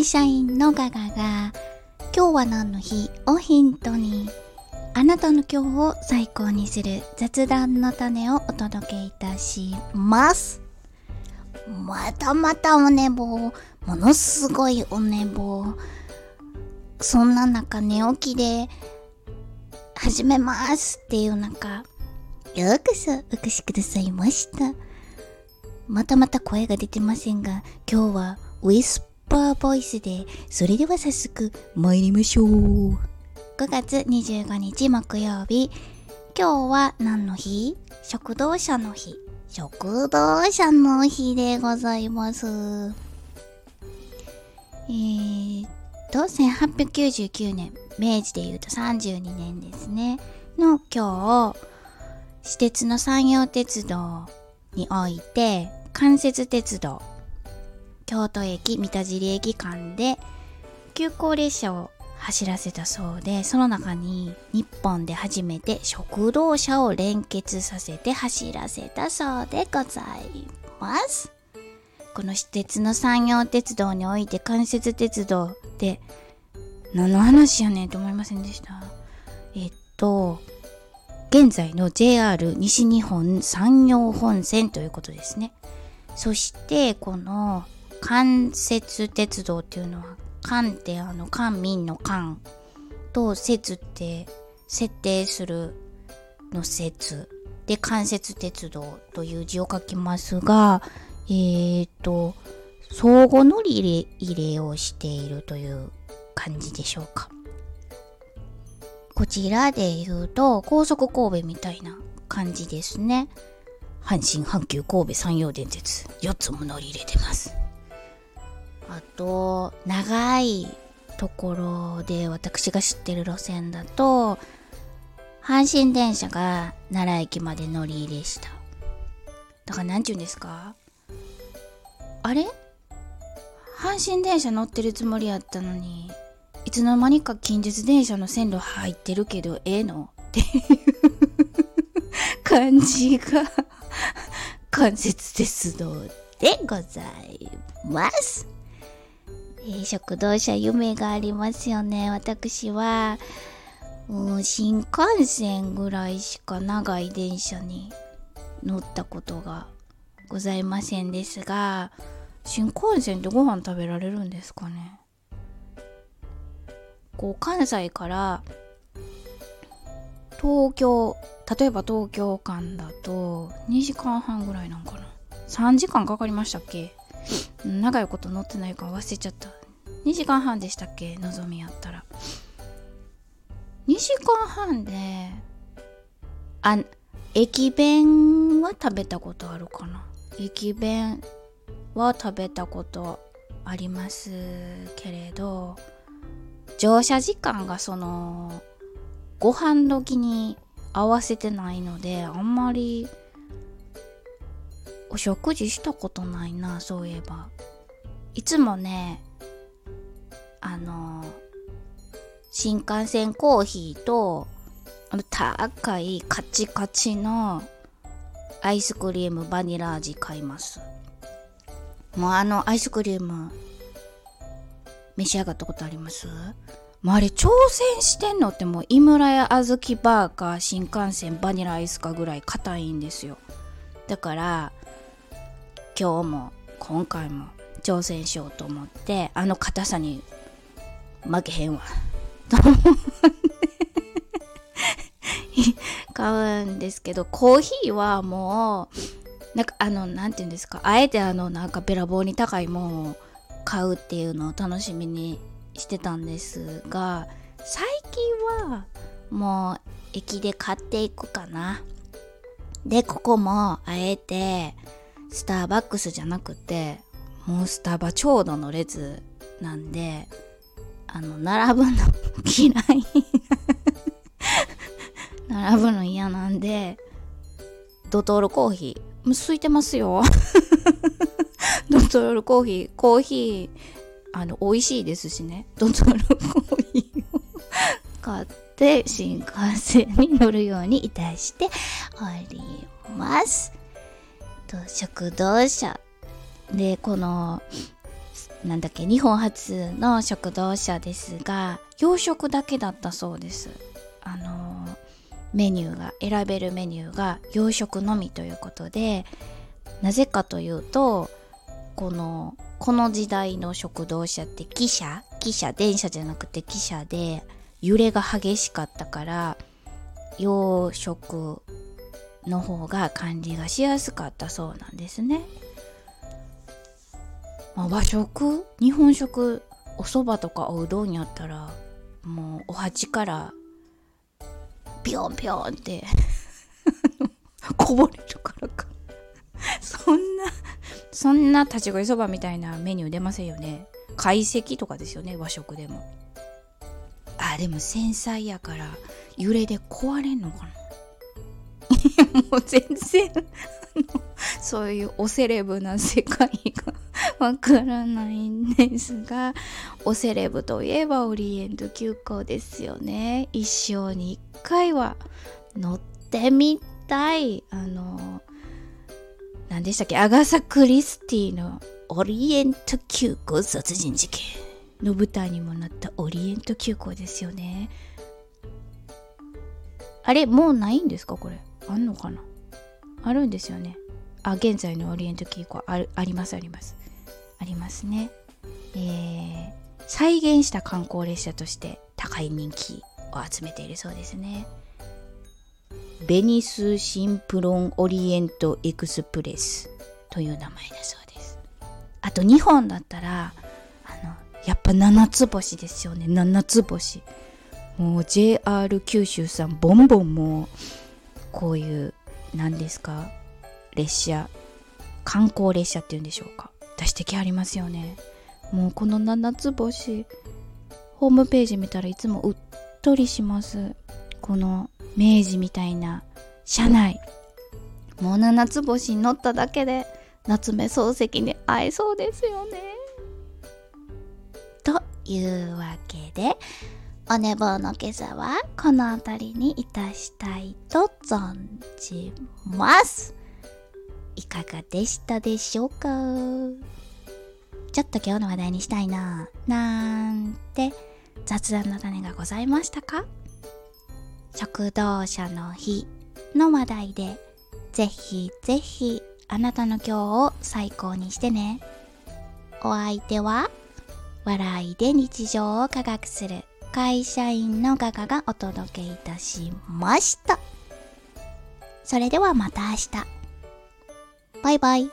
会社員のガガが今日は何の日？をヒントにあなたの今日を最高にする雑談の種をお届けいたします。またまたお寝坊ものすごいお寝坊そんな中寝起きで始めます。っていう中ようこそお越しくださいました。またまた声が出てませんが今日はウィスパーボイスでそれでは早速参りましょう。5月25日木曜日。今日は何の日？食堂車の日。食堂車の日でございます。えー、っと1899年。明治でいうと32年ですね。の今日私鉄の山陽鉄道において関節鉄道京都駅三田尻駅間で急行列車を走らせたそうでその中に日本で初めて食堂車を連結させて走らせたそうでございます。この私鉄の山陽鉄道において関節鉄道って何の話やねんと思いませんでした。えっと現在の JR 西日本山陽本線ということですね。そしてこの関節鉄道っていうのは関ってあの官民の官と節って設定するの説で関節鉄道という字を書きますがえー、と相互乗り入れ入れをしているという感じでしょうか。こちらで言うと高速神戸みたいな感じですね。阪神阪急神戸山陽電鉄4つも乗り入れてます。あと長いところで私が知ってる路線だと阪神電車が奈良駅まで乗り入れした。だから何て言うんですか？あれ？阪神電車乗ってるつもりやったのにいつの間にか近日電車の線路入ってるけどええの？っていう感じが関節鉄道でございます。え、食堂車夢がありますよね。私は、うん、新幹線ぐらいしか長い電車に乗ったことがございませんですが、新幹線ってご飯食べられるんですかね？こう関西から東京例えば東京間だと2時間半ぐらいなんかな？3時間かかりましたっけ？長いこと乗ってないか忘れちゃった。2時間半でしたっけ？のぞみやったら。2時間半であ駅弁は食べたことあるかな？駅弁は食べたことありますけれど乗車時間がそのご飯時に合わせてないのであんまりお食事したことないなそういえば。いつもねあの新幹線コーヒーとあの高いカチカチのアイスクリームバニラ味買います。もうあのアイスクリーム召し上がったことあります？もうあれ挑戦してんのってもう井村屋小豆バーか新幹線バニラアイスかぐらい硬いんですよ。だから今日も今回も挑戦しようと思ってあの硬さに負けへんわ。と思って買うんですけどコーヒーはもうなんかあの何て言うんですかあえてあのなんかべらぼうに高いもんを買うっていうのを楽しみにしてたんですが最近はもう駅で買っていくかな。でここもあえてスターバックスじゃなくてもうスタバちょうどの列なんであの並ぶの 嫌い。並ぶの嫌なんでドトールコーヒー。もう空いてますよ。ドトールコーヒー。コーヒーあの美味しいですしね。ドトールコーヒーを買って新幹線に乗るようにいたしております。と食堂車。でこのなんだっけ日本初の食堂車ですが洋食だけだったそうです。あのメニューが選べるメニューが洋食のみということでなぜかというとこのこの時代の食堂車って汽車？汽車電車じゃなくて汽車で揺れが激しかったから洋食の方が管理がしやすかったそうなんですね。まあ、和食日本食お蕎麦とかおうどんやったらもうお鉢からピョンピョンって こぼれるからか。そんなそんな立ち食いそばみたいなメニュー出ませんよね。懐石とかですよね和食でも。あでも繊細やから揺れで壊れんのかな。もう全然そういうおセレブな世界がわからないんですが おセレブといえばオリエント急行ですよね。一生に一回は乗ってみたい。あの何でしたっけ？アガサ・クリスティのオリエント急行殺人事件。の舞台にもなったオリエント急行ですよね。あれもうないんですか？これ。あんのかな？あるんですよね。あ現在のオリエント急行あるありますあります。ありますね。えー、再現した観光列車として高い人気を集めているそうですね。ベニスシンプロンオリエントエクスプレスという名前だそうです。あと日本だったらあのやっぱ七つ星ですよね。七つ星。もう JR 九州さんボンボンもうこういう何ですか列車観光列車っていうんでしょうか。出してきはりますよね。もうこの七つ星ホームページ見たらいつもうっとりします。この明治みたいな車内。もう七つ星に乗っただけで夏目漱石に会えそうですよね。というわけでお寝坊の今朝はこの辺りにいたしたいと存じます。いかがでしたでしょうか？ちょっと今日の話題にしたいなぁなんて雑談の種がございましたか？食堂車の日の話題でぜひぜひあなたの今日を最高にしてね。お相手は笑いで日常を科学する会社員のガガがお届けいたしました。それではまた明日。バイバイ。